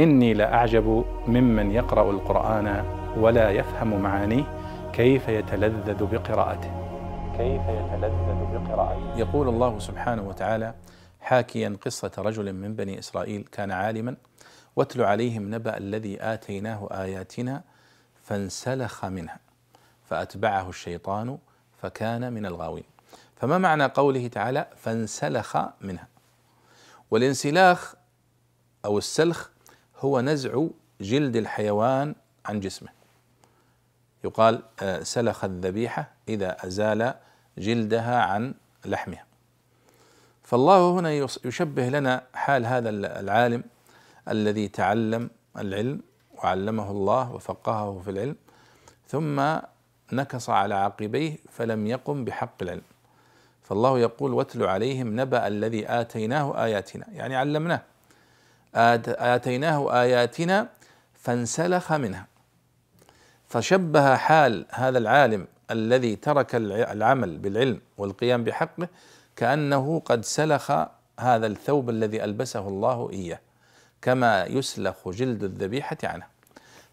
إني لأعجب ممن يقرأ القرآن ولا يفهم معانيه كيف يتلذذ بقراءته. كيف يتلذذ بقراءته. يقول الله سبحانه وتعالى حاكيا قصة رجل من بني إسرائيل كان عالما واتل عليهم نبأ الذي آتيناه آياتنا فانسلخ منها فأتبعه الشيطان فكان من الغاوين. فما معنى قوله تعالى فانسلخ منها والانسلاخ أو السلخ هو نزع جلد الحيوان عن جسمه. يقال آه، سلخ الذبيحة إذا أزال جلدها عن لحمها. فالله هنا يشبه لنا حال هذا العالم الذي تعلم العلم وعلمه الله وفقهه في العلم ثم نكص على عقبيه فلم يقم بحق العلم. فالله يقول واتل عليهم نبأ الذي آتيناه آياتنا يعني علمناه. آتيناه آياتنا فانسلخ منها. فشبه حال هذا العالم الذي ترك العمل بالعلم والقيام بحقه كأنه قد سلخ هذا الثوب الذي ألبسه الله إياه كما يسلخ جلد الذبيحة عنه.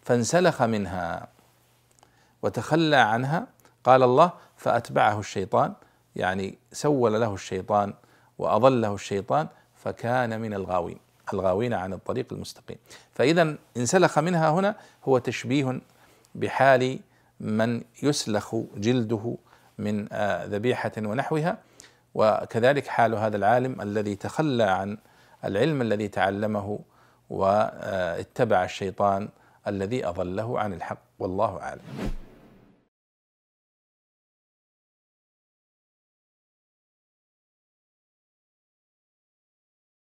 فانسلخ منها وتخلى عنها. قال الله فأتبعه الشيطان يعني سول له الشيطان وأضله الشيطان فكان من الغاوين. الغاوين عن الطريق المستقيم. فإذا انسلخ منها هنا هو تشبيه بحال من يسلخ جلده من آه، ذبيحة ونحوها وكذلك حال هذا العالم الذي تخلى عن العلم الذي تعلمه واتبع الشيطان الذي أضله عن الحق. والله أعلم.